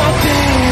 something.